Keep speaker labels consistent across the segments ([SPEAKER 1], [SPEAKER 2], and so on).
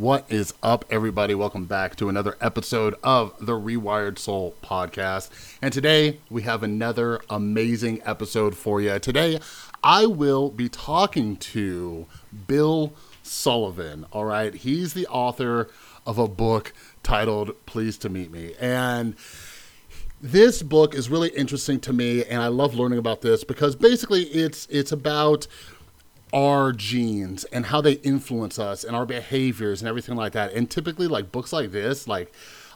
[SPEAKER 1] What is up, everybody? Welcome back to another episode of the Rewired Soul podcast. And today we have another amazing episode for you. Today I will be talking to Bill Sullivan. All right. He's the author of a book titled Pleased to Meet Me. And this book is really interesting to me and I love learning about this because basically it's it's about our genes and how they influence us and our behaviors and everything like that. And typically, like books like this, like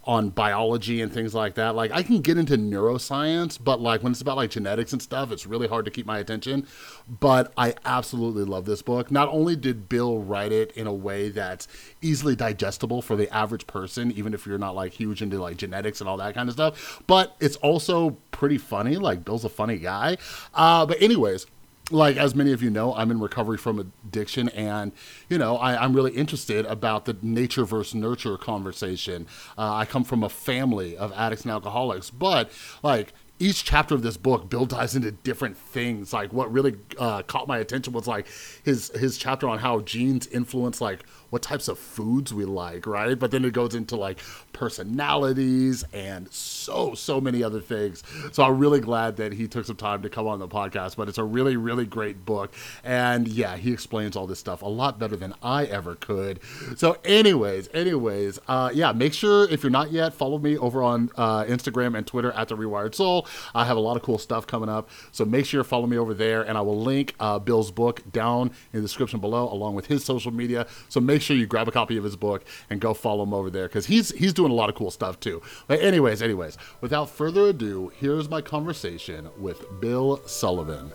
[SPEAKER 1] on biology and things like that, like I can get into neuroscience, but like when it's about like genetics and stuff, it's really hard to keep my attention. But I absolutely love this book. Not only did Bill write it in a way that's easily digestible for the average person, even if you're not like huge into like genetics and all that kind of stuff, but it's also pretty funny. Like Bill's a funny guy. Uh, but anyways, like as many of you know, I'm in recovery from addiction, and you know I, am really interested about the nature versus nurture conversation. Uh, I come from a family of addicts and alcoholics, but like each chapter of this book, Bill dives into different things. Like what really uh, caught my attention was like his his chapter on how genes influence like what types of foods we like, right? But then it goes into like personalities and so, so many other things. So I'm really glad that he took some time to come on the podcast. But it's a really, really great book. And yeah, he explains all this stuff a lot better than I ever could. So, anyways, anyways, uh, yeah, make sure if you're not yet, follow me over on uh, Instagram and Twitter at The Rewired Soul. I have a lot of cool stuff coming up. So make sure you follow me over there. And I will link uh, Bill's book down in the description below, along with his social media. So make sure you grab a copy of his book and go follow him over there because he's he's doing a lot of cool stuff too. But anyways, anyways, without further ado, here's my conversation with Bill Sullivan.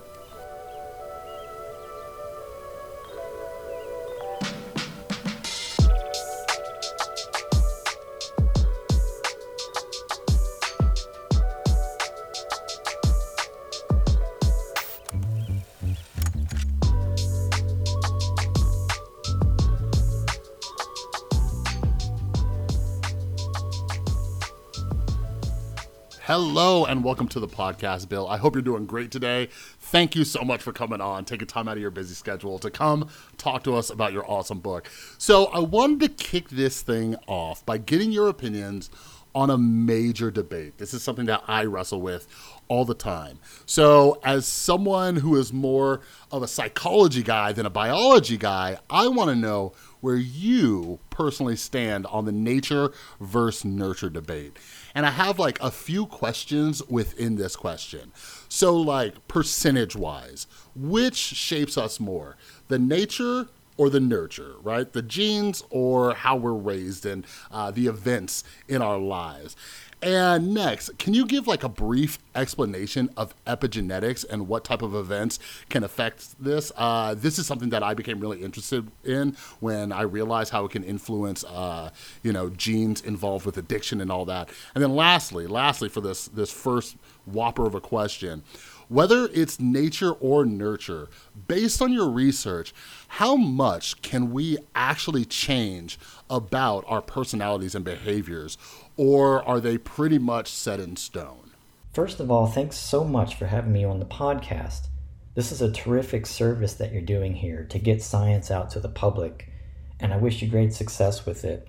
[SPEAKER 1] Hello and welcome to the podcast, Bill. I hope you're doing great today. Thank you so much for coming on, taking time out of your busy schedule to come talk to us about your awesome book. So, I wanted to kick this thing off by getting your opinions on a major debate. This is something that I wrestle with all the time. So, as someone who is more of a psychology guy than a biology guy, I want to know where you personally stand on the nature versus nurture debate. And I have like a few questions within this question. So, like, percentage wise, which shapes us more, the nature or the nurture, right? The genes or how we're raised and uh, the events in our lives. And next, can you give like a brief explanation of epigenetics and what type of events can affect this? Uh, this is something that I became really interested in when I realized how it can influence, uh, you know, genes involved with addiction and all that. And then lastly, lastly for this this first whopper of a question, whether it's nature or nurture, based on your research, how much can we actually change about our personalities and behaviors? or are they pretty much set in stone?
[SPEAKER 2] First of all, thanks so much for having me on the podcast. This is a terrific service that you're doing here to get science out to the public, and I wish you great success with it.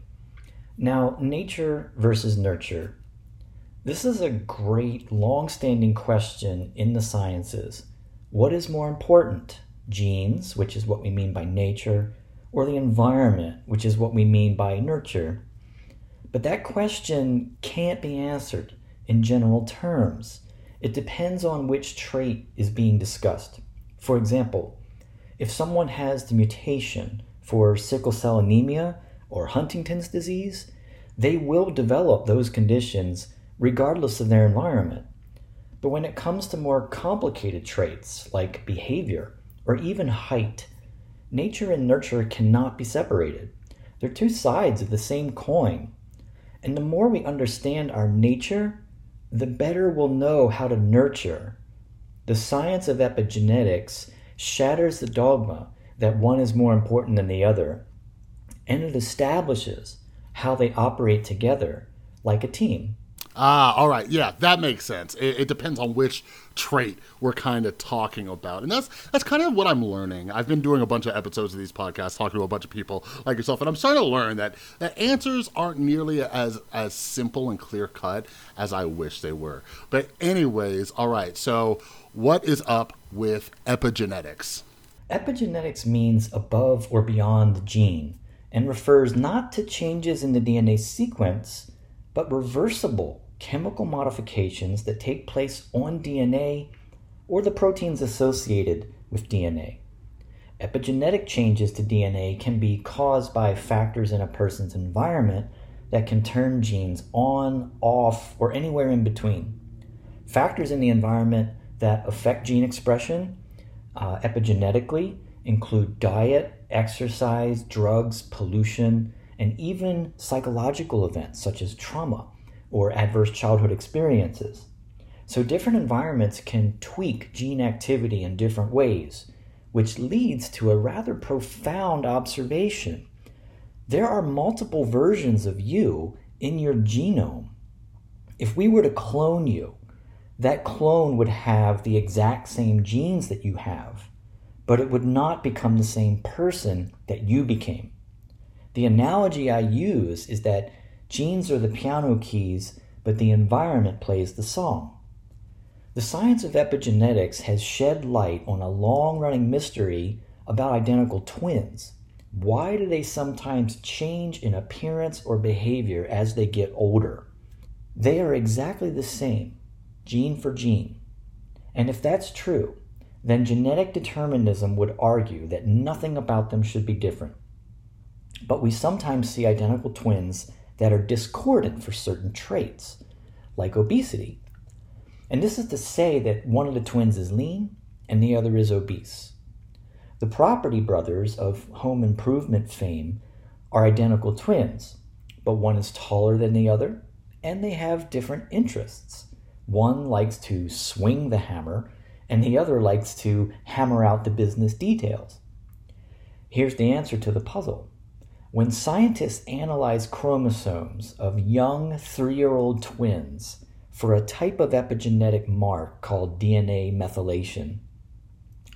[SPEAKER 2] Now, nature versus nurture. This is a great, long standing question in the sciences. What is more important, genes, which is what we mean by nature, or the environment, which is what we mean by nurture? But that question can't be answered in general terms. It depends on which trait is being discussed. For example, if someone has the mutation for sickle cell anemia or Huntington's disease, they will develop those conditions regardless of their environment. But when it comes to more complicated traits like behavior or even height, nature and nurture cannot be separated. They're two sides of the same coin and the more we understand our nature, the better we'll know how to nurture. The science of epigenetics shatters the dogma that one is more important than the other, and it establishes how they operate together like a team.
[SPEAKER 1] Ah, all right. Yeah, that makes sense. It, it depends on which trait we're kind of talking about, and that's that's kind of what I'm learning. I've been doing a bunch of episodes of these podcasts, talking to a bunch of people like yourself, and I'm starting to learn that that answers aren't nearly as as simple and clear cut as I wish they were. But anyways, all right. So, what is up with epigenetics?
[SPEAKER 2] Epigenetics means above or beyond the gene and refers not to changes in the DNA sequence, but reversible chemical modifications that take place on DNA or the proteins associated with DNA. Epigenetic changes to DNA can be caused by factors in a person's environment that can turn genes on, off, or anywhere in between. Factors in the environment that affect gene expression uh, epigenetically include diet, exercise, drugs, pollution, and even psychological events such as trauma or adverse childhood experiences. So, different environments can tweak gene activity in different ways, which leads to a rather profound observation. There are multiple versions of you in your genome. If we were to clone you, that clone would have the exact same genes that you have, but it would not become the same person that you became. The analogy I use is that genes are the piano keys, but the environment plays the song. The science of epigenetics has shed light on a long running mystery about identical twins. Why do they sometimes change in appearance or behavior as they get older? They are exactly the same, gene for gene. And if that's true, then genetic determinism would argue that nothing about them should be different. But we sometimes see identical twins that are discordant for certain traits, like obesity. And this is to say that one of the twins is lean and the other is obese. The Property Brothers of home improvement fame are identical twins, but one is taller than the other and they have different interests. One likes to swing the hammer, and the other likes to hammer out the business details. Here's the answer to the puzzle. When scientists analyze chromosomes of young three year old twins for a type of epigenetic mark called DNA methylation,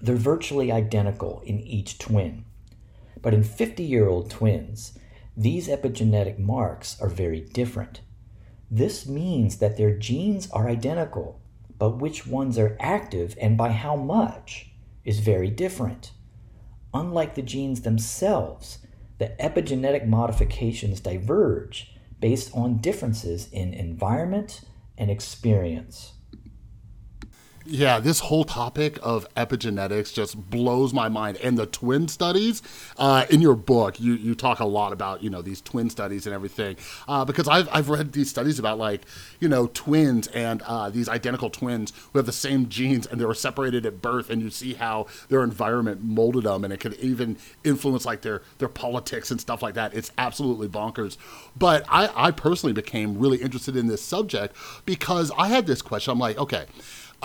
[SPEAKER 2] they're virtually identical in each twin. But in 50 year old twins, these epigenetic marks are very different. This means that their genes are identical, but which ones are active and by how much is very different. Unlike the genes themselves, the epigenetic modifications diverge based on differences in environment and experience.
[SPEAKER 1] Yeah, this whole topic of epigenetics just blows my mind. And the twin studies, uh, in your book, you, you talk a lot about, you know, these twin studies and everything. Uh, because I've, I've read these studies about, like, you know, twins and uh, these identical twins who have the same genes and they were separated at birth. And you see how their environment molded them and it could even influence, like, their, their politics and stuff like that. It's absolutely bonkers. But I, I personally became really interested in this subject because I had this question. I'm like, okay,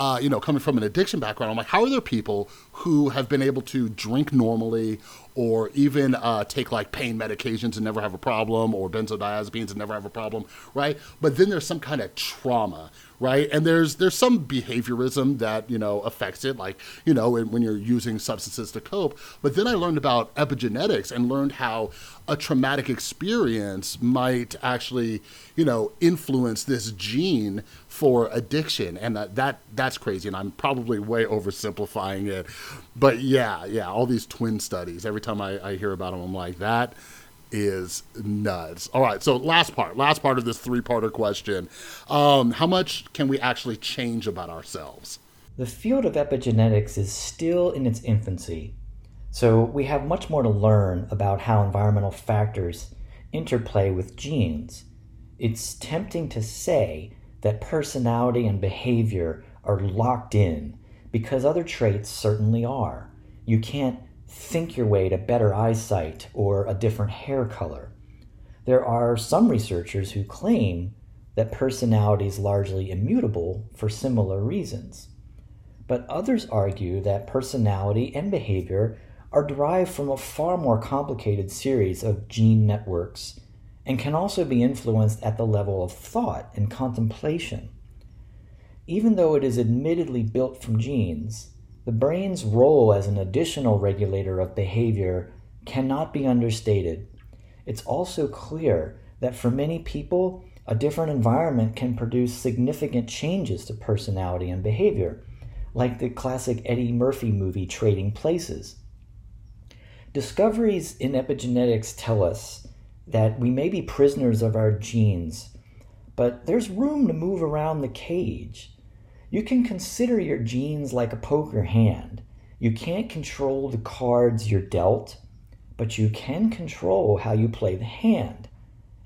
[SPEAKER 1] uh, you know, coming from an addiction background, I'm like, how are there people who have been able to drink normally or even uh, take like pain medications and never have a problem or benzodiazepines and never have a problem, right? But then there's some kind of trauma, right? And there's there's some behaviorism that you know affects it, like you know when you're using substances to cope. But then I learned about epigenetics and learned how a traumatic experience might actually you know influence this gene for addiction, and that, that that's crazy. And I'm probably way oversimplifying it, but yeah, yeah, all these twin studies. Every time I, I hear about them, I'm like that is nuts. All right, so last part, last part of this three-parter question: um, How much can we actually change about ourselves?
[SPEAKER 2] The field of epigenetics is still in its infancy, so we have much more to learn about how environmental factors interplay with genes. It's tempting to say that personality and behavior are locked in because other traits certainly are. You can't think your way to better eyesight or a different hair color. There are some researchers who claim that personality is largely immutable for similar reasons. But others argue that personality and behavior are derived from a far more complicated series of gene networks and can also be influenced at the level of thought and contemplation. Even though it is admittedly built from genes, the brain's role as an additional regulator of behavior cannot be understated. It's also clear that for many people, a different environment can produce significant changes to personality and behavior, like the classic Eddie Murphy movie Trading Places. Discoveries in epigenetics tell us that we may be prisoners of our genes, but there's room to move around the cage. You can consider your genes like a poker hand. You can't control the cards you're dealt, but you can control how you play the hand.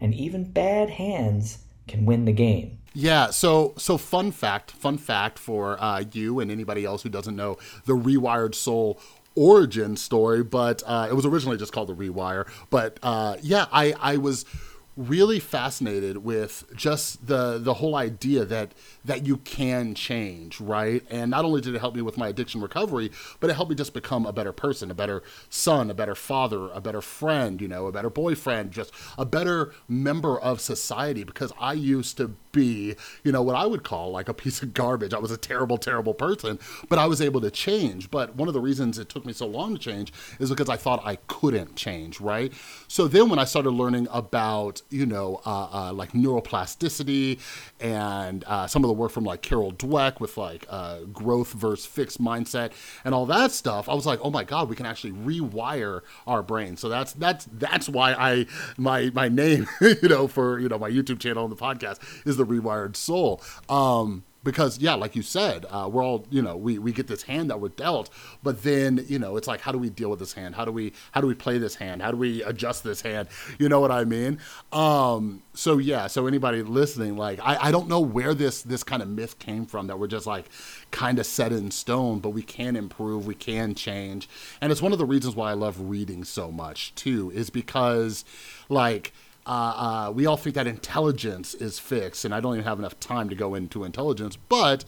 [SPEAKER 2] And even bad hands can win the game.
[SPEAKER 1] Yeah, so so fun fact, fun fact for uh, you and anybody else who doesn't know the Rewired Soul origin story, but uh, it was originally just called the Rewire. But uh, yeah, I I was really fascinated with just the the whole idea that that you can change, right? And not only did it help me with my addiction recovery, but it helped me just become a better person, a better son, a better father, a better friend, you know, a better boyfriend, just a better member of society because I used to be, you know, what I would call like a piece of garbage. I was a terrible, terrible person, but I was able to change. But one of the reasons it took me so long to change is because I thought I couldn't change, right? So then when I started learning about you know, uh, uh, like neuroplasticity and uh, some of the work from like Carol Dweck with like uh, growth versus fixed mindset and all that stuff. I was like, oh my god, we can actually rewire our brain. So that's that's that's why I my my name, you know, for you know my YouTube channel and the podcast is the Rewired Soul. Um, because yeah like you said uh, we're all you know we, we get this hand that we're dealt but then you know it's like how do we deal with this hand? How do we how do we play this hand? How do we adjust this hand? You know what i mean? Um, so yeah so anybody listening like I, I don't know where this this kind of myth came from that we're just like kind of set in stone but we can improve we can change. And it's one of the reasons why i love reading so much too is because like uh, uh, we all think that intelligence is fixed, and I don't even have enough time to go into intelligence, but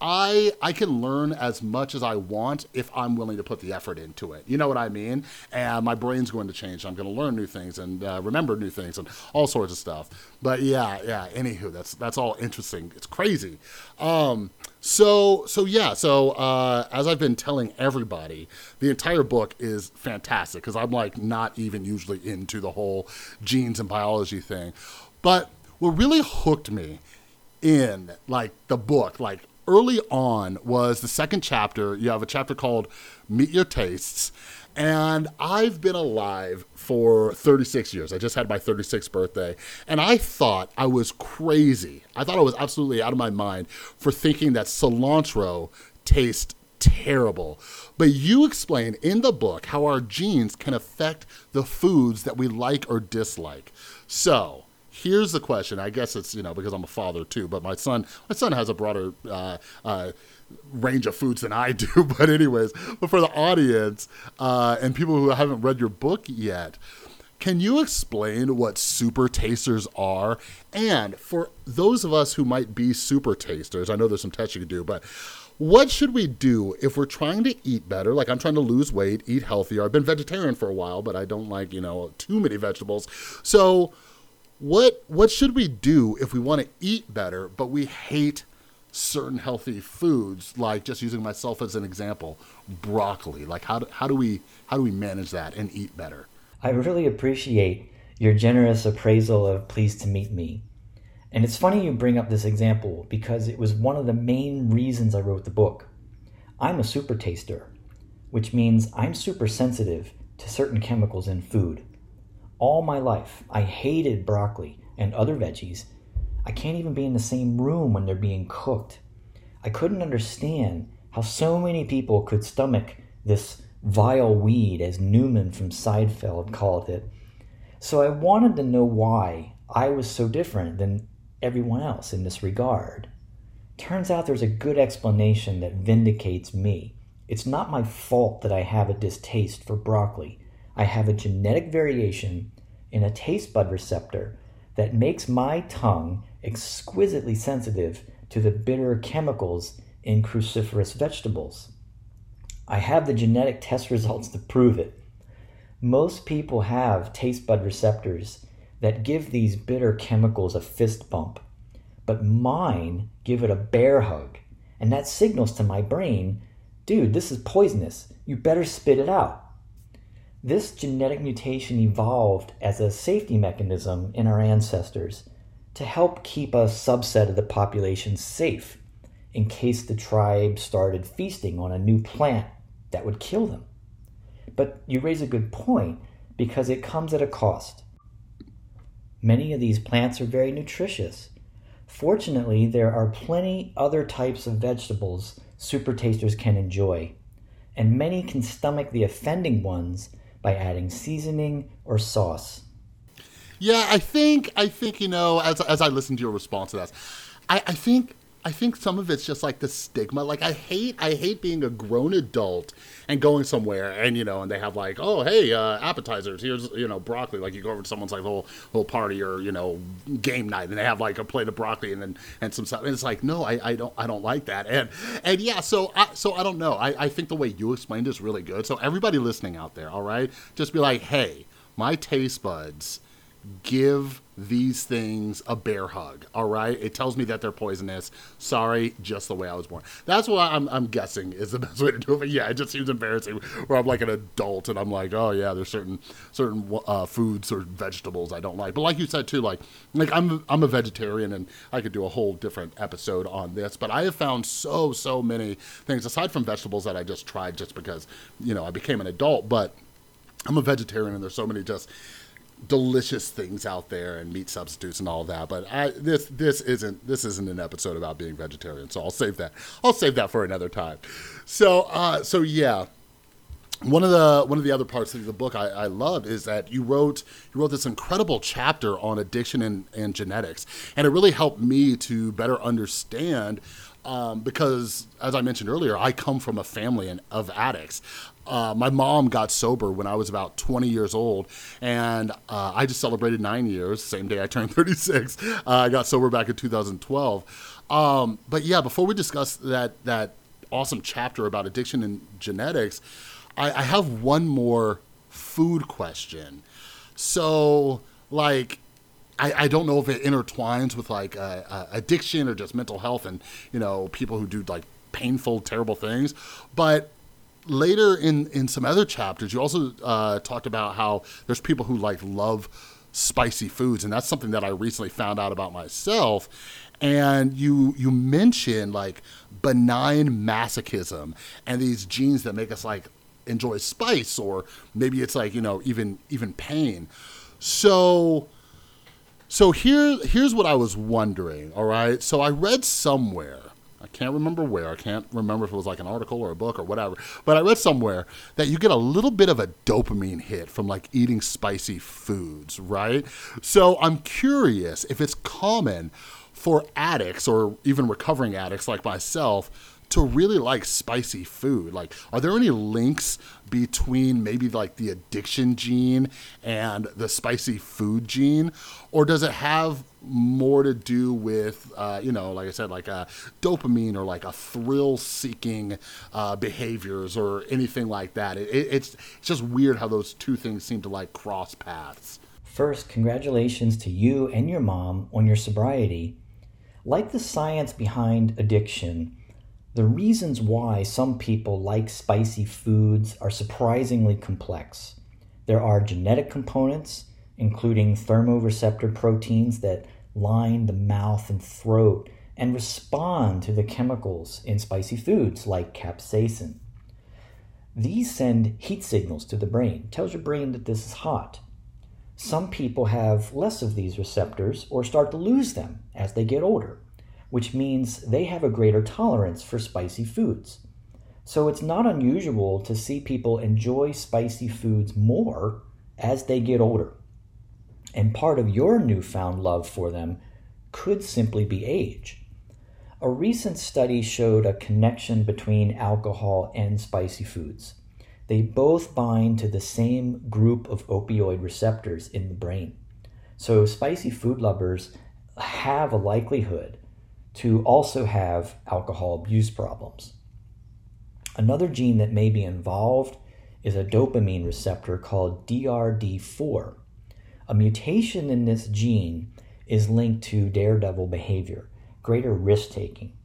[SPEAKER 1] I I can learn as much as I want if I'm willing to put the effort into it. You know what I mean? And my brain's going to change. I'm going to learn new things and uh, remember new things and all sorts of stuff. But yeah, yeah. Anywho, that's that's all interesting. It's crazy. Um, so so yeah. So uh, as I've been telling everybody, the entire book is fantastic because I'm like not even usually into the whole genes and biology thing, but what really hooked me in like the book like early on was the second chapter. You have a chapter called Meet Your Tastes. And I've been alive for 36 years. I just had my 36th birthday. And I thought I was crazy. I thought I was absolutely out of my mind for thinking that cilantro tastes terrible. But you explain in the book how our genes can affect the foods that we like or dislike. So, here's the question. I guess it's you know because I'm a father too, but my son my son has a broader uh, uh, range of foods than I do. But anyways, but for the audience uh, and people who haven't read your book yet. Can you explain what super tasters are? And for those of us who might be super tasters, I know there's some tests you can do, but what should we do if we're trying to eat better? Like I'm trying to lose weight, eat healthier. I've been vegetarian for a while, but I don't like, you know, too many vegetables. So, what what should we do if we want to eat better but we hate certain healthy foods like just using myself as an example broccoli. Like how do, how do we how do we manage that and eat better?
[SPEAKER 2] I really appreciate your generous appraisal of pleased to meet me. And it's funny you bring up this example because it was one of the main reasons i wrote the book. I'm a super taster which means i'm super sensitive to certain chemicals in food all my life. I hated broccoli and other veggies. I can't even be in the same room when they're being cooked. I couldn't understand how so many people could stomach this vile weed, as Newman from Seinfeld called it. So I wanted to know why I was so different than everyone else in this regard. Turns out there's a good explanation that vindicates me. It's not my fault that I have a distaste for broccoli. I have a genetic variation in a taste bud receptor that makes my tongue exquisitely sensitive to the bitter chemicals in cruciferous vegetables. I have the genetic test results to prove it. Most people have taste bud receptors that give these bitter chemicals a fist bump, but mine give it a bear hug. And that signals to my brain, dude, this is poisonous. You better spit it out. This genetic mutation evolved as a safety mechanism in our ancestors to help keep a subset of the population safe in case the tribe started feasting on a new plant that would kill them. But you raise a good point because it comes at a cost. Many of these plants are very nutritious. Fortunately, there are plenty other types of vegetables super tasters can enjoy, and many can stomach the offending ones by adding seasoning or sauce.
[SPEAKER 1] Yeah, I think I think you know as as I listen to your response to that, I, I think I think some of it's just like the stigma. Like I hate I hate being a grown adult and going somewhere and you know and they have like oh hey uh, appetizers here's you know broccoli. Like you go over to someone's like little little party or you know game night and they have like a plate of broccoli and then and some stuff. And it's like no I, I don't I don't like that. And and yeah so I so I don't know. I, I think the way you explained is really good. So everybody listening out there all right just be like hey my taste buds give these things a bear hug. All right, it tells me that they're poisonous. Sorry, just the way I was born. That's what I'm, I'm guessing is the best way to do it. But yeah, it just seems embarrassing where I'm like an adult and I'm like, oh yeah, there's certain certain uh, foods or vegetables I don't like. But like you said too, like like I'm I'm a vegetarian and I could do a whole different episode on this. But I have found so so many things aside from vegetables that I just tried just because you know I became an adult, but. I'm a vegetarian, and there's so many just delicious things out there and meat substitutes and all that. But I, this this isn't this isn't an episode about being vegetarian, so I'll save that. I'll save that for another time. So uh, so yeah. One of the one of the other parts of the book I, I love is that you wrote you wrote this incredible chapter on addiction and, and genetics, and it really helped me to better understand um, because, as I mentioned earlier, I come from a family of addicts. Uh, my mom got sober when I was about 20 years old, and uh, I just celebrated nine years, same day I turned 36. Uh, I got sober back in 2012. Um, but yeah, before we discuss that that awesome chapter about addiction and genetics, I, I have one more food question. So, like, I, I, don't know if it intertwines with like uh, uh, addiction or just mental health and you know people who do like painful, terrible things, but later in in some other chapters, you also uh, talked about how there's people who like love spicy foods, and that's something that I recently found out about myself. And you you mentioned like benign masochism and these genes that make us like enjoy spice, or maybe it's like you know even even pain. So. So here, here's what I was wondering. All right, so I read somewhere I can't remember where. I can't remember if it was like an article or a book or whatever. But I read somewhere that you get a little bit of a dopamine hit from like eating spicy foods, right? So I'm curious if it's common for addicts or even recovering addicts like myself to really like spicy food. Like, are there any links between maybe like the addiction gene and the spicy food gene? Or does it have more to do with, uh, you know, like I said, like a dopamine or like a thrill seeking uh, behaviors or anything like that? It, it, it's, it's just weird how those two things seem to like cross paths.
[SPEAKER 2] First, congratulations to you and your mom on your sobriety. Like the science behind addiction, the reasons why some people like spicy foods are surprisingly complex. There are genetic components, including thermoreceptor proteins that line the mouth and throat and respond to the chemicals in spicy foods like capsaicin. These send heat signals to the brain, tells your brain that this is hot. Some people have less of these receptors or start to lose them as they get older which means they have a greater tolerance for spicy foods. So it's not unusual to see people enjoy spicy foods more as they get older. And part of your newfound love for them could simply be age. A recent study showed a connection between alcohol and spicy foods. They both bind to the same group of opioid receptors in the brain. So, spicy food lovers have a likelihood to also have alcohol abuse problems. Another gene that may be involved is a dopamine receptor called DRD4. A mutation in this gene is linked to daredevil behavior, greater risk taking.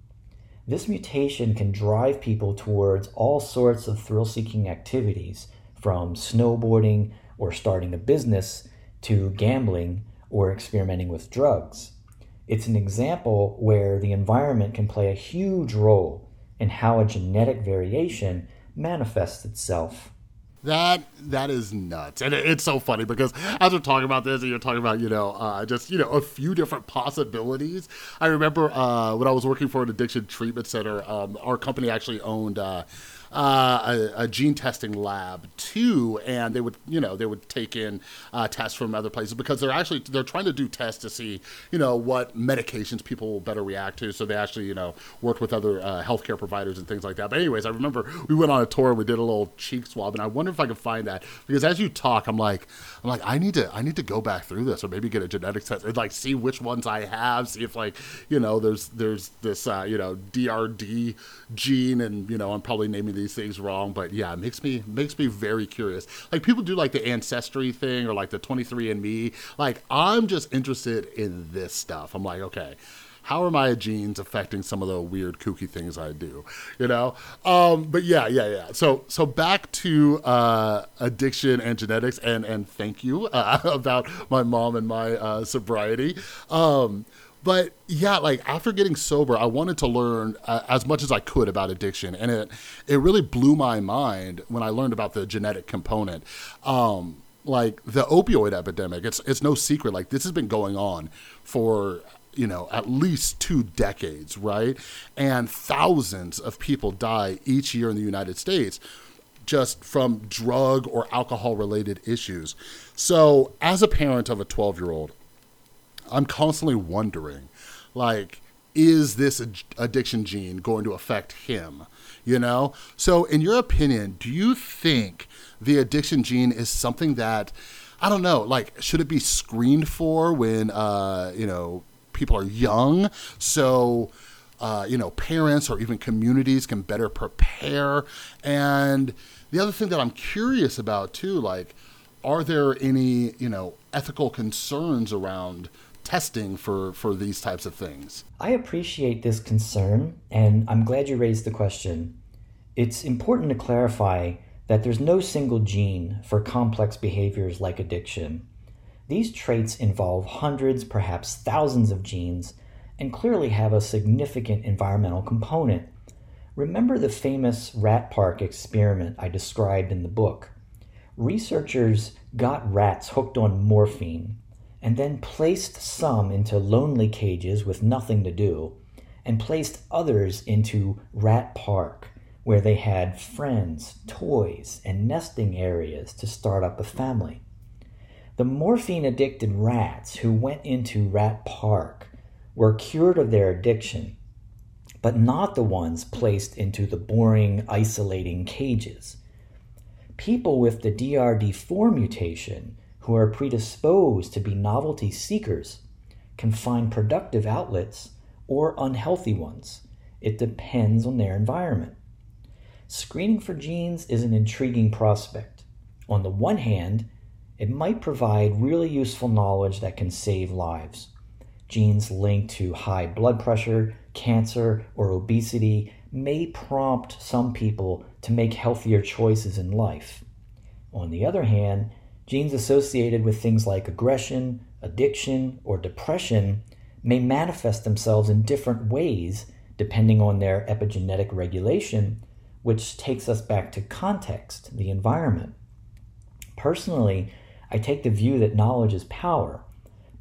[SPEAKER 2] This mutation can drive people towards all sorts of thrill seeking activities, from snowboarding or starting a business to gambling or experimenting with drugs. It's an example where the environment can play a huge role in how a genetic variation manifests itself.
[SPEAKER 1] That that is nuts, and it's so funny because as we're talking about this, and you're talking about you know uh, just you know a few different possibilities. I remember uh, when I was working for an addiction treatment center, um, our company actually owned. Uh, uh, a, a, gene testing lab too, and they would, you know, they would take in uh, tests from other places because they're actually they're trying to do tests to see, you know, what medications people will better react to. So they actually, you know, worked with other uh, healthcare providers and things like that. But anyways, I remember we went on a tour, we did a little cheek swab, and I wonder if I could find that because as you talk, I'm like, I'm like, I need to, I need to go back through this or maybe get a genetic test and like see which ones I have, see if like, you know, there's there's this, uh, you know, DRD gene, and you know, I'm probably naming these things wrong, but yeah, it makes me makes me very curious. Like people do like the ancestry thing or like the 23andMe. Like I'm just interested in this stuff. I'm like, okay, how are my genes affecting some of the weird kooky things I do? You know? Um, but yeah, yeah, yeah. So so back to uh, addiction and genetics, and and thank you uh, about my mom and my uh, sobriety. Um, but yeah, like after getting sober, I wanted to learn uh, as much as I could about addiction, and it it really blew my mind when I learned about the genetic component. Um, like the opioid epidemic, it's it's no secret. Like this has been going on for you know at least two decades, right? And thousands of people die each year in the United States just from drug or alcohol related issues. So, as a parent of a 12 year old, I'm constantly wondering, like, is this addiction gene going to affect him? You know? So, in your opinion, do you think the addiction gene is something that, I don't know, like, should it be screened for when, uh, you know, people are young? So, uh, you know, parents or even communities can better prepare. And the other thing that I'm curious about, too, like, are there any, you know, ethical concerns around testing for, for these types of things?
[SPEAKER 2] I appreciate this concern, and I'm glad you raised the question. It's important to clarify that there's no single gene for complex behaviors like addiction. These traits involve hundreds, perhaps thousands of genes, and clearly have a significant environmental component. Remember the famous rat park experiment I described in the book. Researchers got rats hooked on morphine and then placed some into lonely cages with nothing to do, and placed others into Rat Park, where they had friends, toys, and nesting areas to start up a family. The morphine addicted rats who went into Rat Park were cured of their addiction, but not the ones placed into the boring, isolating cages. People with the DRD4 mutation who are predisposed to be novelty seekers can find productive outlets or unhealthy ones. It depends on their environment. Screening for genes is an intriguing prospect. On the one hand, it might provide really useful knowledge that can save lives. Genes linked to high blood pressure, cancer, or obesity may prompt some people to make healthier choices in life. On the other hand, Genes associated with things like aggression, addiction, or depression may manifest themselves in different ways depending on their epigenetic regulation, which takes us back to context, the environment. Personally, I take the view that knowledge is power,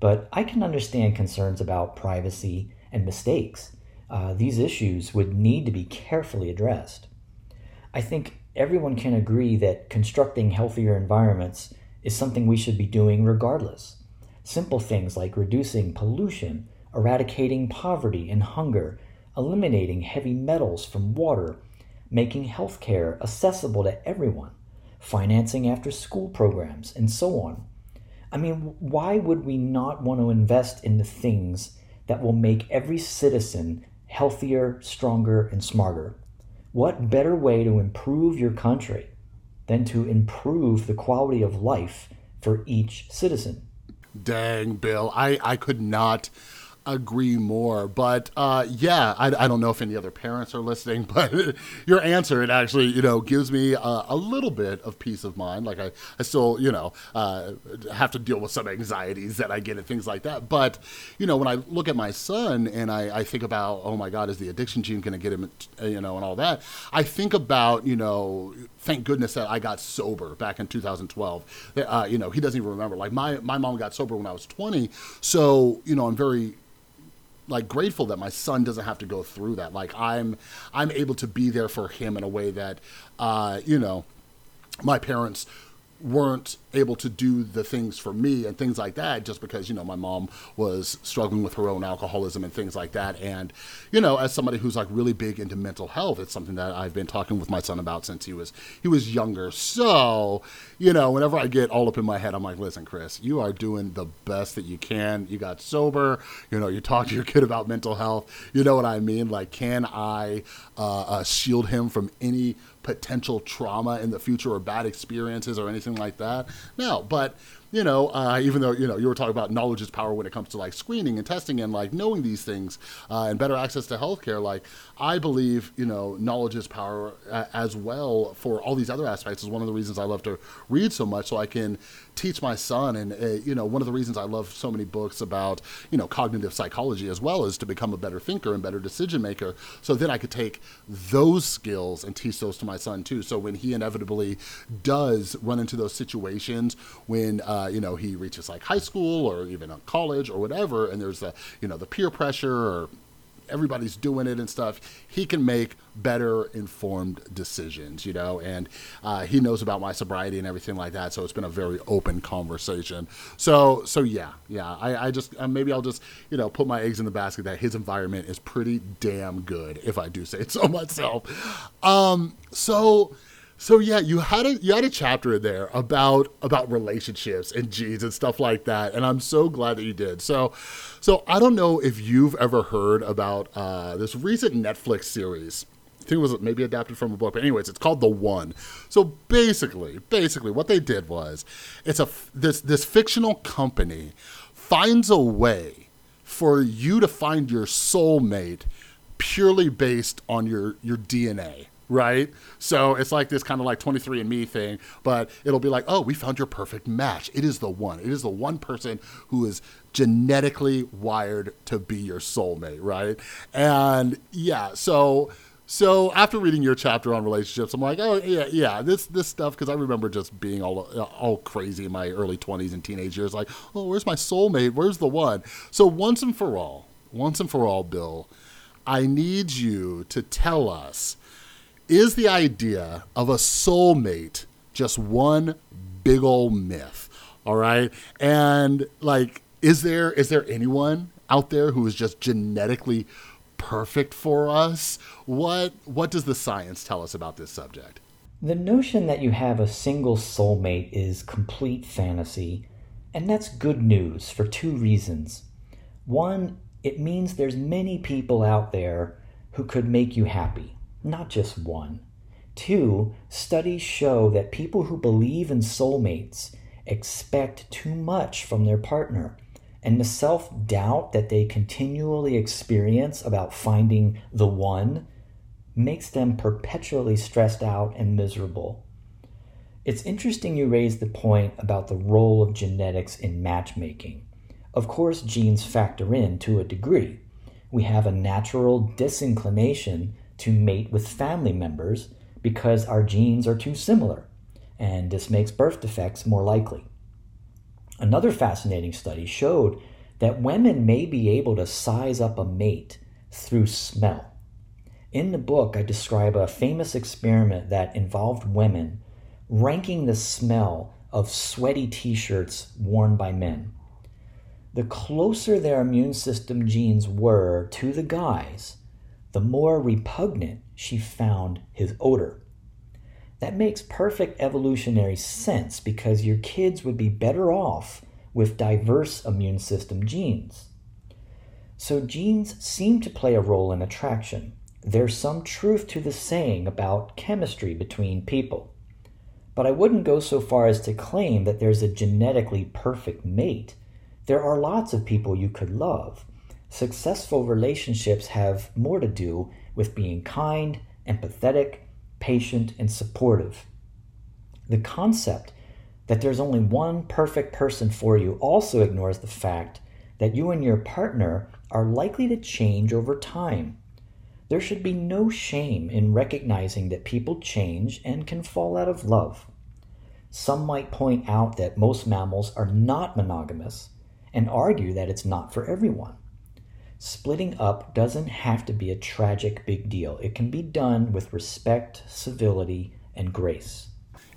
[SPEAKER 2] but I can understand concerns about privacy and mistakes. Uh, these issues would need to be carefully addressed. I think everyone can agree that constructing healthier environments is something we should be doing regardless. Simple things like reducing pollution, eradicating poverty and hunger, eliminating heavy metals from water, making healthcare accessible to everyone, financing after school programs, and so on. I mean, why would we not want to invest in the things that will make every citizen healthier, stronger, and smarter? What better way to improve your country than to improve the quality of life for each citizen.
[SPEAKER 1] Dang, Bill. I, I could not agree more. But uh, yeah, I, I, don't know if any other parents are listening, but your answer it actually you know gives me a, a little bit of peace of mind. Like I, I still you know uh, have to deal with some anxieties that I get and things like that. But you know when I look at my son and I, I think about oh my God, is the addiction gene going to get him you know and all that? I think about you know thank goodness that I got sober back in 2012. Uh, you know he doesn't even remember. Like my my mom got sober when I was 20, so you know I'm very like grateful that my son doesn't have to go through that. Like I'm I'm able to be there for him in a way that uh, you know my parents weren't able to do the things for me and things like that just because you know my mom was struggling with her own alcoholism and things like that. And you know as somebody who's like really big into mental health it's something that I've been talking with my son about since he was he was younger. So you know whenever I get all up in my head I'm like listen Chris you are doing the best that you can. You got sober. You know you talk to your kid about mental health. You know what I mean? Like can I uh, uh, shield him from any potential trauma in the future or bad experiences or anything like that. No, but you know, uh, even though you know you were talking about knowledge is power when it comes to like screening and testing and like knowing these things uh, and better access to healthcare, like I believe you know knowledge is power uh, as well for all these other aspects. Is one of the reasons I love to read so much, so I can teach my son. And uh, you know, one of the reasons I love so many books about you know cognitive psychology as well is to become a better thinker and better decision maker. So then I could take those skills and teach those to my son too. So when he inevitably does run into those situations when uh, uh, you know, he reaches like high school or even college or whatever, and there's the, you know, the peer pressure or everybody's doing it and stuff, he can make better informed decisions, you know, and uh, he knows about my sobriety and everything like that. So it's been a very open conversation. So, so yeah, yeah, I, I just, uh, maybe I'll just, you know, put my eggs in the basket that his environment is pretty damn good, if I do say it so myself. Um, so, so yeah, you had a you had a chapter in there about about relationships and genes and stuff like that, and I'm so glad that you did. So, so I don't know if you've ever heard about uh, this recent Netflix series. I think it was maybe adapted from a book, but anyways, it's called The One. So basically, basically, what they did was, it's a this this fictional company finds a way for you to find your soulmate purely based on your your DNA right? So it's like this kind of like 23andMe thing, but it'll be like, oh, we found your perfect match. It is the one. It is the one person who is genetically wired to be your soulmate, right? And yeah, so so after reading your chapter on relationships, I'm like, oh yeah, yeah, this this stuff because I remember just being all all crazy in my early 20s and teenage years, like, oh, where's my soulmate? Where's the one? So once and for all, once and for all, Bill, I need you to tell us is the idea of a soulmate just one big old myth? All right. And like, is there is there anyone out there who is just genetically perfect for us? What what does the science tell us about this subject?
[SPEAKER 2] The notion that you have a single soulmate is complete fantasy, and that's good news for two reasons. One, it means there's many people out there who could make you happy not just one. Two, studies show that people who believe in soulmates expect too much from their partner, and the self doubt that they continually experience about finding the one makes them perpetually stressed out and miserable. It's interesting you raise the point about the role of genetics in matchmaking. Of course, genes factor in to a degree. We have a natural disinclination to mate with family members because our genes are too similar, and this makes birth defects more likely. Another fascinating study showed that women may be able to size up a mate through smell. In the book, I describe a famous experiment that involved women ranking the smell of sweaty t shirts worn by men. The closer their immune system genes were to the guys, the more repugnant she found his odor. That makes perfect evolutionary sense because your kids would be better off with diverse immune system genes. So, genes seem to play a role in attraction. There's some truth to the saying about chemistry between people. But I wouldn't go so far as to claim that there's a genetically perfect mate There are lots of people you could love. Successful relationships have more to do with being kind, empathetic, patient, and supportive. The concept that there's only one perfect person for you also ignores the fact that you and your partner are likely to change over time. There should be no shame in recognizing that people change and can fall out of love. Some might point out that most mammals are not monogamous and argue that it's not for everyone. Splitting up doesn't have to be a tragic big deal. It can be done with respect, civility, and grace.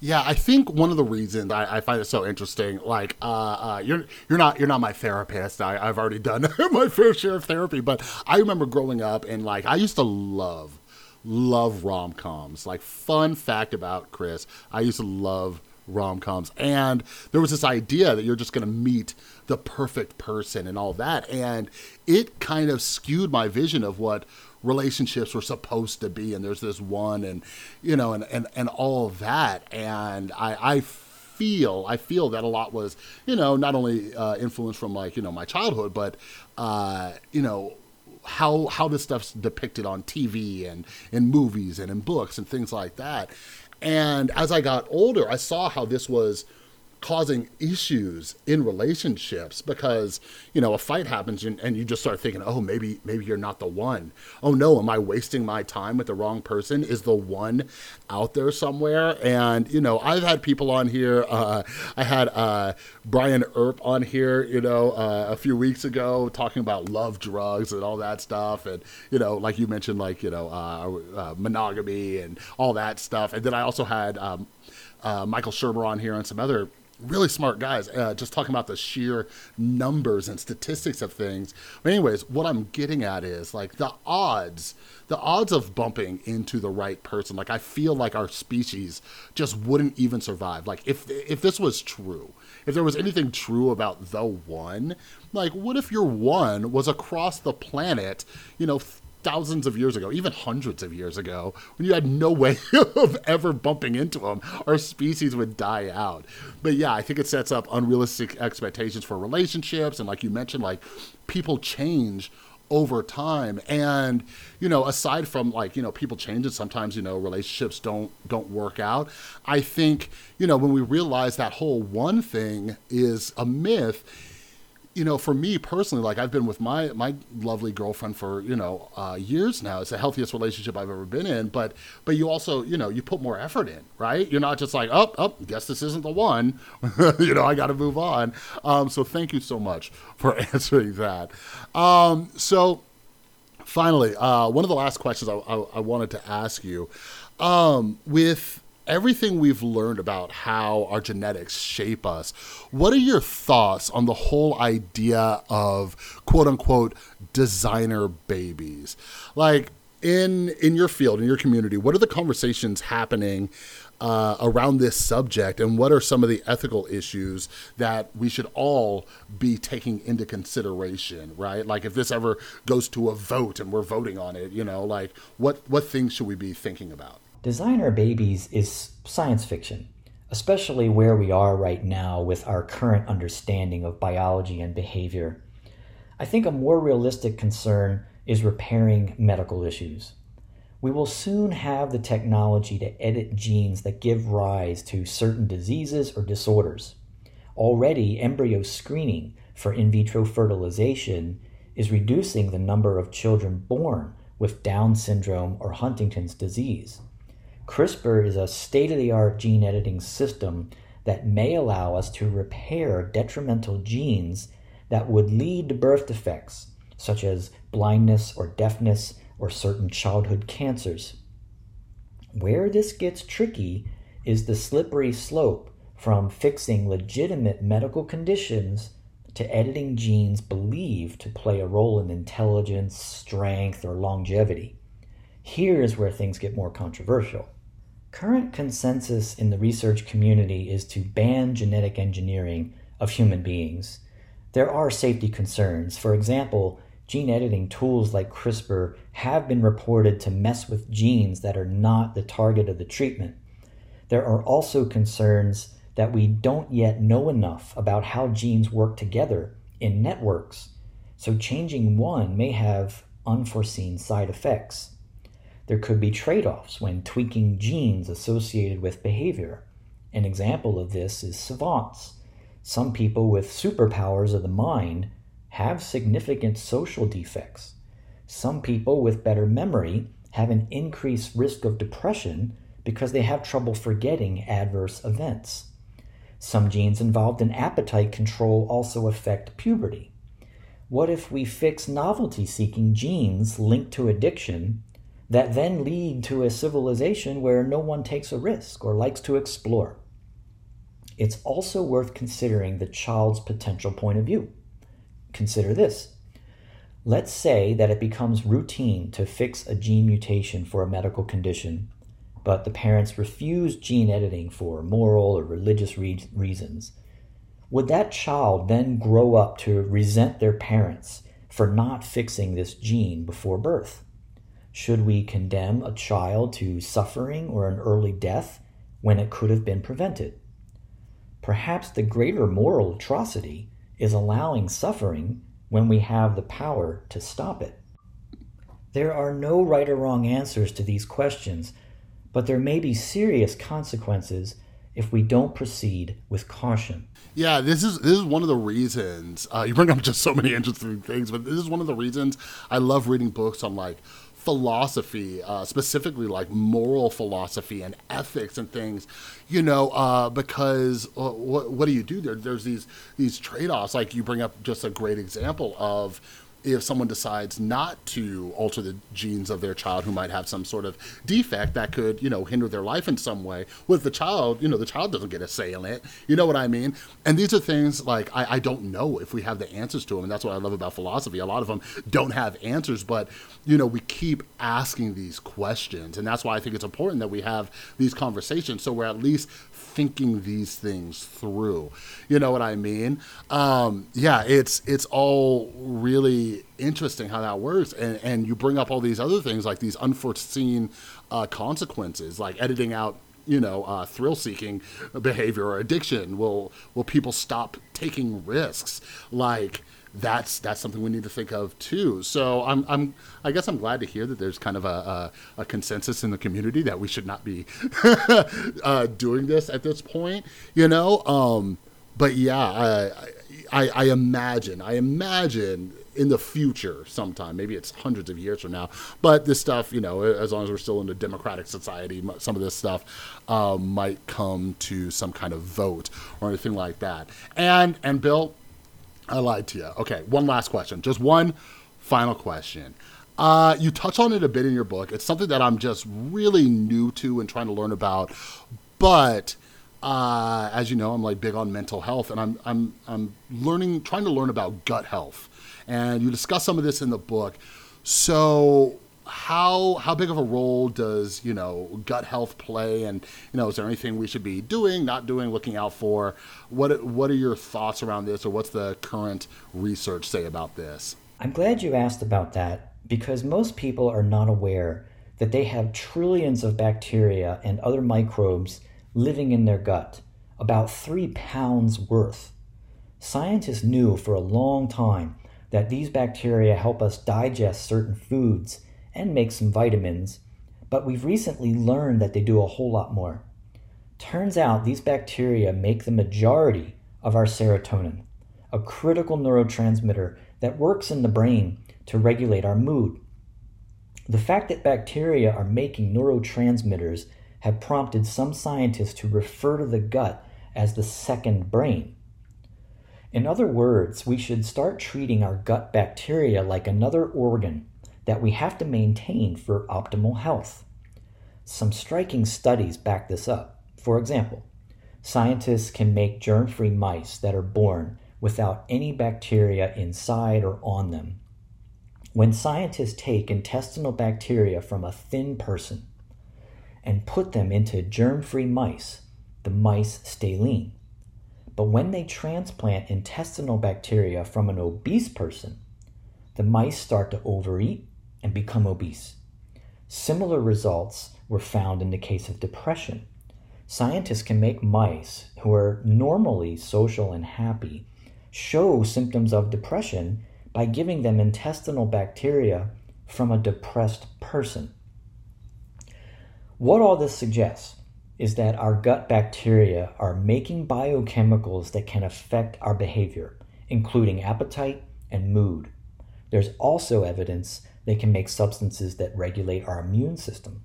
[SPEAKER 1] Yeah, I think one of the reasons I, I find it so interesting, like uh, uh, you're you're not you're not my therapist. I, I've already done my fair share of therapy, but I remember growing up and like I used to love love rom coms. Like fun fact about Chris, I used to love rom coms, and there was this idea that you're just going to meet the perfect person and all that, and it kind of skewed my vision of what relationships were supposed to be. And there's this one and you know and and, and all that. And i i feel i feel that a lot was you know not only uh, influenced from like you know my childhood but uh, you know how how this stuff's depicted on TV and in movies and in books and things like that. And as I got older, I saw how this was causing issues in relationships because you know a fight happens and, and, you just start thinking oh maybe maybe you're not the one. Oh no am i wasting my time with the wrong person? Is the one out there somewhere? And you know i've had people on here uh, i had uh, Brian Earp on here you know uh, a few weeks ago talking about love drugs and all that stuff. And you know like you mentioned like you know uh, uh, monogamy and all that stuff. And then i also had um, uh, Michael Shermer on here and some other really smart guys uh, just talking about the sheer numbers and statistics of things. But anyways what i'm getting at is like the odds the odds of bumping into the right person like i feel like our species just wouldn't even survive. Like if if this was true if there was anything true about the one like what if your one was across the planet you know thousands of years ago, even hundreds of years ago, when you had no way of ever bumping into them, our species would die out. But yeah, I think it sets up unrealistic expectations for relationships. And like you mentioned, like people change over time and you know aside from like you know people change and sometimes you know relationships don't don't work out i think you know when we realize that whole one thing is a myth you know, for me personally, like I've been with my my lovely girlfriend for you know uh, years now. It's the healthiest relationship I've ever been in. But but you also you know you put more effort in, right? You're not just like oh oh, guess this isn't the one. you know, I got to move on. Um, so thank you so much for answering that. Um, so finally, uh, one of the last questions I, I, I wanted to ask you um, with everything we've learned about how our genetics shape us, what are your thoughts on the whole idea of quote unquote designer babies? Like in in your field, in your community, what are the conversations happening uh, around this subject, and what are some of the ethical issues that we should all be taking into consideration? Right, like if this ever goes to a vote and we're voting on it, you know, like what what things should we be thinking about?
[SPEAKER 2] Designer babies is science fiction, especially where we are right now with our current understanding of biology and behavior. I think a more realistic concern is repairing medical issues. We will soon have the technology to edit genes that give rise to certain diseases or disorders. Already, embryo screening for in vitro fertilization is reducing the number of children born with Down syndrome or Huntington's disease. CRISPR is a state of the art gene editing system that may allow us to repair detrimental genes that would lead to birth defects, such as blindness or deafness or certain childhood cancers. Where this gets tricky is the slippery slope from fixing legitimate medical conditions to editing genes believed to play a role in intelligence, strength, or longevity. Here's where things get more controversial. Current consensus in the research community is to ban genetic engineering of human beings. There are safety concerns. For example, gene editing tools like CRISPR have been reported to mess with genes that are not the target of the treatment. There are also concerns that we don't yet know enough about how genes work together in networks, so changing one may have unforeseen side effects. There could be trade offs when tweaking genes associated with behavior. An example of this is savants. Some people with superpowers of the mind have significant social defects. Some people with better memory have an increased risk of depression because they have trouble forgetting adverse events. Some genes involved in appetite control also affect puberty. What if we fix novelty seeking genes linked to addiction that then lead to a civilization where no one takes a risk or likes to explore? It's also worth considering the child's potential point of view. Consider this. Let's say that it becomes routine to fix a gene mutation for a medical condition but the parents refuse gene editing for moral or religious re- reasons, would that child then grow up to resent their parents for not fixing this gene before birth? Should we condemn a child to suffering or an early death when it could have been prevented? Perhaps the greater moral atrocity is allowing suffering when we have the power to stop it. There are no right or wrong answers to these questions but there may be serious consequences if we don't proceed with caution.
[SPEAKER 1] Yeah, this is this is one of the reasons uh, you bring up just so many interesting things, but this is one of the reasons I love reading books on like philosophy, uh, specifically like moral philosophy and ethics and things, you know, uh, because uh, what, what do you do there? There's these these trade offs. Like you bring up just a great example of if someone decides not to alter the genes of their child who might have some sort of defect that could, you know, hinder their life in some way, with the child, you know, the child doesn't get a say in it. You know what I mean? And these are things like I, I don't know if we have the answers to them. And that's what I love about philosophy. A lot of them don't have answers, but, you know, we keep asking these questions. And that's why I think it's important that we have these conversations so we're at least thinking these things through. You know what I mean? Um, yeah, it's it's all really interesting how that works, and and you bring up all these other things like these unforeseen uh, consequences, like editing out you know uh, thrill seeking behavior or addiction will will people stop taking risks like that's that's something we need to think of too. So I'm I'm I guess I'm glad to hear that there's kind of a a, a consensus in the community that we should not be uh, doing this at this point. You know, um, but yeah, I, I I imagine I imagine in the future sometime maybe it's hundreds of years from now but this stuff you know as long as we're still in a democratic society some of this stuff um, might come to some kind of vote or anything like that and and bill I lied to you. Okay, one last question. Just one final question. Uh, you touch on it a bit in your book. It's something that I'm just really new to and trying to learn about. But uh, as you know, I'm like big on mental health, and I'm I'm I'm learning, trying to learn about gut health. And you discuss some of this in the book. So how how big of a role does you know gut health play? And you know is there anything we should be doing not doing looking out for? What what are your thoughts around this or what's the current research say about this?
[SPEAKER 2] I'm glad you asked about that because most people are not aware that they have trillions of bacteria and other microbes living in their gut about three pounds worth. Scientists knew for a long time that these bacteria help us digest certain foods and make some vitamins, but we've recently learned that they do a whole lot more. Turns out these bacteria make the majority of our serotonin, a critical neurotransmitter that works in the brain to regulate our mood. The fact that bacteria are making neurotransmitters have prompted some scientists to refer to the gut as the second brain. In other words, we should start treating our gut bacteria like another organ that we have to maintain for optimal health. Some striking studies back this up. For example, scientists can make germ free mice that are born without any bacteria inside or on them. When scientists take intestinal bacteria from a thin person and put them into germ free mice, the mice stay lean. But when they transplant intestinal bacteria from an obese person, the mice start to overeat and become obese. Similar results were found in the case of depression. Scientists can make mice who are normally social and happy show symptoms of depression by giving them intestinal bacteria from a depressed person. What all this suggests is that our gut bacteria are making biochemicals that can affect our behavior, including appetite and mood. There's also evidence they can make substances that regulate our immune system.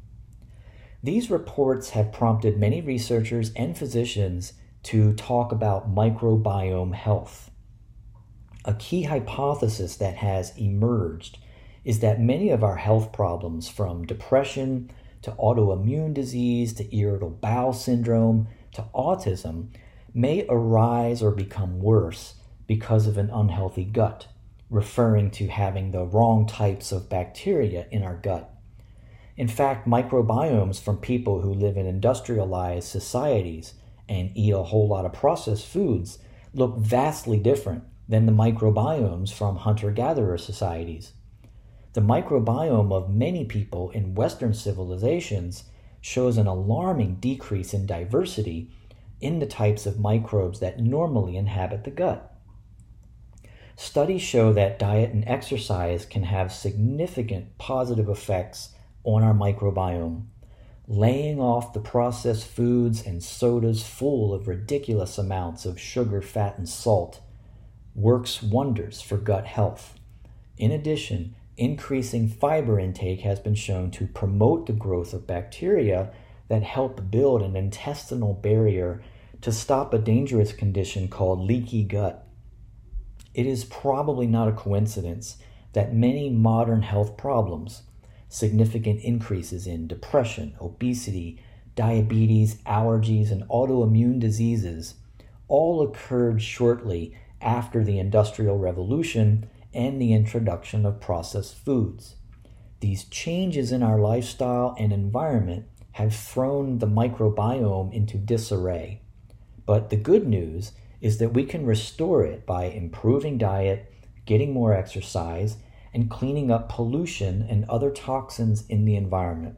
[SPEAKER 2] These reports have prompted many researchers and physicians to talk about microbiome health. A key hypothesis that has emerged is that many of our health problems, from depression to autoimmune disease to irritable bowel syndrome to autism, may arise or become worse because of an unhealthy gut, referring to having the wrong types of bacteria in our gut. In fact, microbiomes from people who live in industrialized societies and eat a whole lot of processed foods look vastly different than the microbiomes from hunter gatherer societies. The microbiome of many people in Western civilizations shows an alarming decrease in diversity in the types of microbes that normally inhabit the gut. Studies show that diet and exercise can have significant positive effects on our microbiome. Laying off the processed foods and sodas full of ridiculous amounts of sugar, fat, and salt works wonders for gut health. In addition, increasing fiber intake has been shown to promote the growth of bacteria that help build an intestinal barrier to stop a dangerous condition called leaky gut. It is probably not a coincidence that many modern health problems, significant increases in depression, obesity, diabetes, allergies, and autoimmune diseases, all occurred shortly after the Industrial Revolution and the introduction of processed foods. These changes in our lifestyle and environment have thrown the microbiome into disarray. But the good news is that we can restore it by improving diet, getting more exercise, and cleaning up pollution and other toxins in the environment.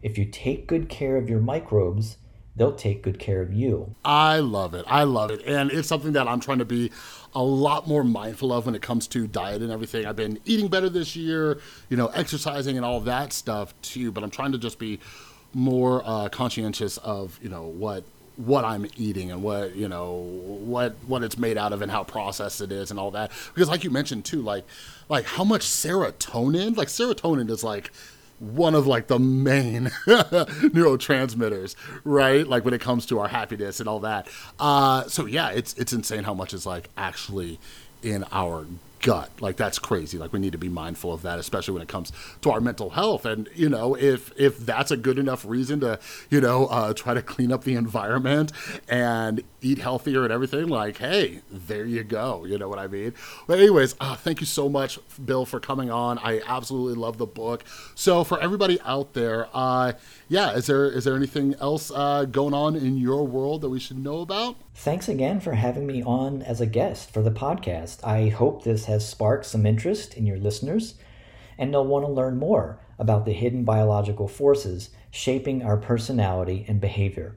[SPEAKER 2] If you take good care of your microbes, they'll take good care of you.
[SPEAKER 1] I love it. I love it. And it's something that I'm trying to be a lot more mindful of when it comes to diet and everything. I've been eating better this year, you know, exercising and all that stuff too, but I'm trying to just be more uh, conscientious of, you know, what what I'm eating and what you know what what it's made out of and how processed it is and all that because like you mentioned too like like how much serotonin like serotonin is like one of like the main neurotransmitters, right? Like when it comes to our happiness and all that. Uh, so yeah, it's it's insane how much is like actually in our gut. Like that's crazy. Like we need to be mindful of that, especially when it comes to our mental health. And you know, if if that's a good enough reason to you know uh, try to clean up the environment and eat healthier and everything, like hey, there you go. You know what I mean? But anyways, uh, thank you so much, Bill, for coming on. I absolutely love the book. So for everybody out there, uh, yeah, is there is there anything else uh, going on in your world that we should know about?
[SPEAKER 2] Thanks again for having me on as a guest for the podcast. I hope this has sparked some interest in your listeners, and they'll want to learn more about the hidden biological forces shaping our personality and behavior.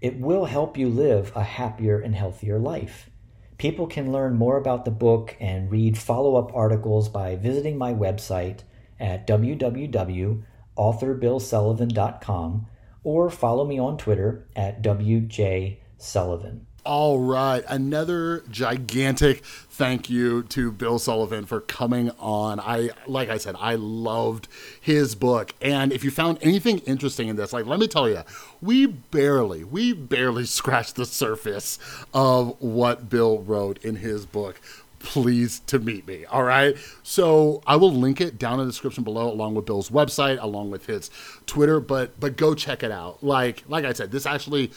[SPEAKER 2] It will help you live a happier and healthier life. People can learn more about the book and read follow up articles by visiting my website at www.authorbillsullivan.com or follow me on Twitter at WJSullivan.
[SPEAKER 1] All right. Another gigantic thank you to Bill Sullivan for coming on. I like I said, I loved his book. And if you found anything interesting in this, like let me tell you, we barely, we barely scratched the surface of what Bill wrote in his book pleased to meet me. All right. So I will link it down in the description below, along with Bill's website, along with his Twitter. But but go check it out. Like like I said, this actually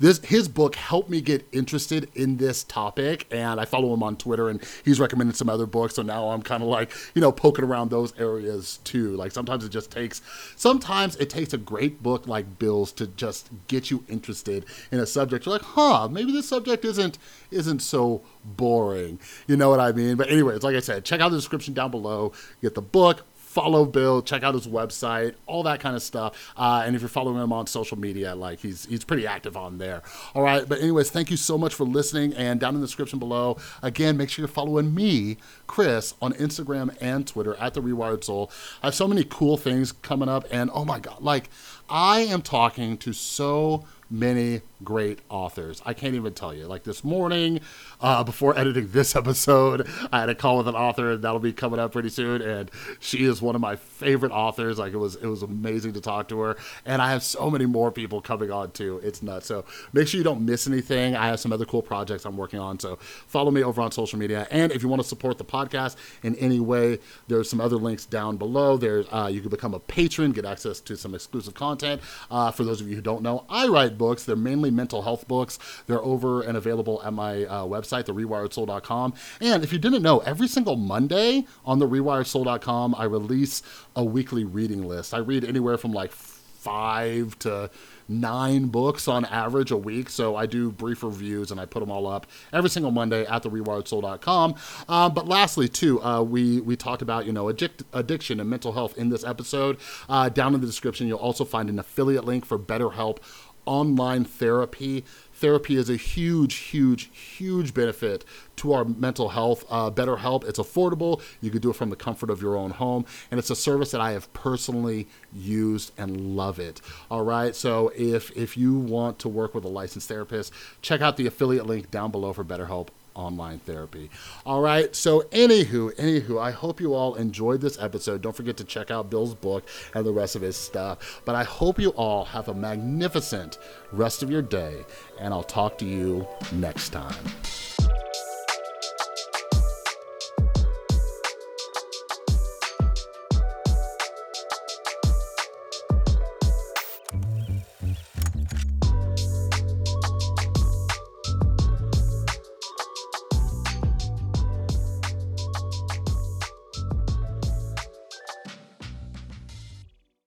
[SPEAKER 1] this his book helped me get interested in this topic and i follow him on twitter and he's recommended some other books so now i'm kind of like you know poking around those areas too. Like sometimes it just takes sometimes it takes a great book like bill's to just get you interested in a subject. You're like huh maybe this subject isn't isn't so boring. You know what i mean? But anyways like i said check out the description down below get the book follow Bill, check out his website, all that kind of stuff. Uh, and if you're following him on social media, like he's he's pretty active on there. All right, but anyways, thank you so much for listening. And down in the description below, again, make sure you're following me, Chris, on Instagram and Twitter at the Rewired Soul. I have so many cool things coming up, and oh my god, like I am talking to so many great authors. I can't even tell you. Like this morning, uh, before editing this episode, I had a call with an author, and that'll be coming up pretty soon. And she is one of my favorite authors. Like it was, it was amazing to talk to her. And I have so many more people coming on too. It's nuts. So make sure you don't miss anything. I have some other cool projects I'm working on. So follow me over on social media. And if you want to support the podcast in any way, there's some other links down below. There's uh, you can become a patron, get access to some exclusive content. Uh, for those of you who don't know, I write books. They're mainly mental health books. They're over and available at my uh, website, therewiredsoul.com. And if you didn't know, every single Monday on the rewiredsoul.com, I release a weekly reading list. I read anywhere from like five to nine books on average a week. So I do brief reviews and I put them all up every single Monday at therewiredsoul.com. Uh, but lastly, too, uh, we we talked about you know addict, addiction and mental health in this episode. Uh, down in the description, you'll also find an affiliate link for BetterHelp online therapy. Therapy is a huge, huge, huge benefit to our mental health. Uh, BetterHelp, it's affordable. You can do it from the comfort of your own home. And it's a service that I have personally used and love it. All right. So if, if you want to work with a licensed therapist, check out the affiliate link down below for BetterHelp online therapy. All right. So, anywho, anywho, I hope you all enjoyed this episode. Don't forget to check out Bill's book and the rest of his stuff. But I hope you all have a magnificent rest of your day, and I'll talk to you next time.